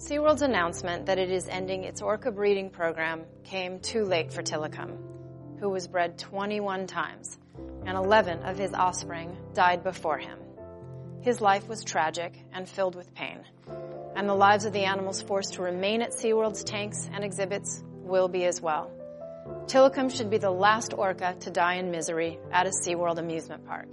SeaWorld's announcement that it is ending its orca breeding program came too late for Tilikum, who was bred 21 times, and 11 of his offspring died before him. His life was tragic and filled with pain, and the lives of the animals forced to remain at SeaWorld's tanks and exhibits will be as well. Tilikum should be the last orca to die in misery at a SeaWorld amusement park.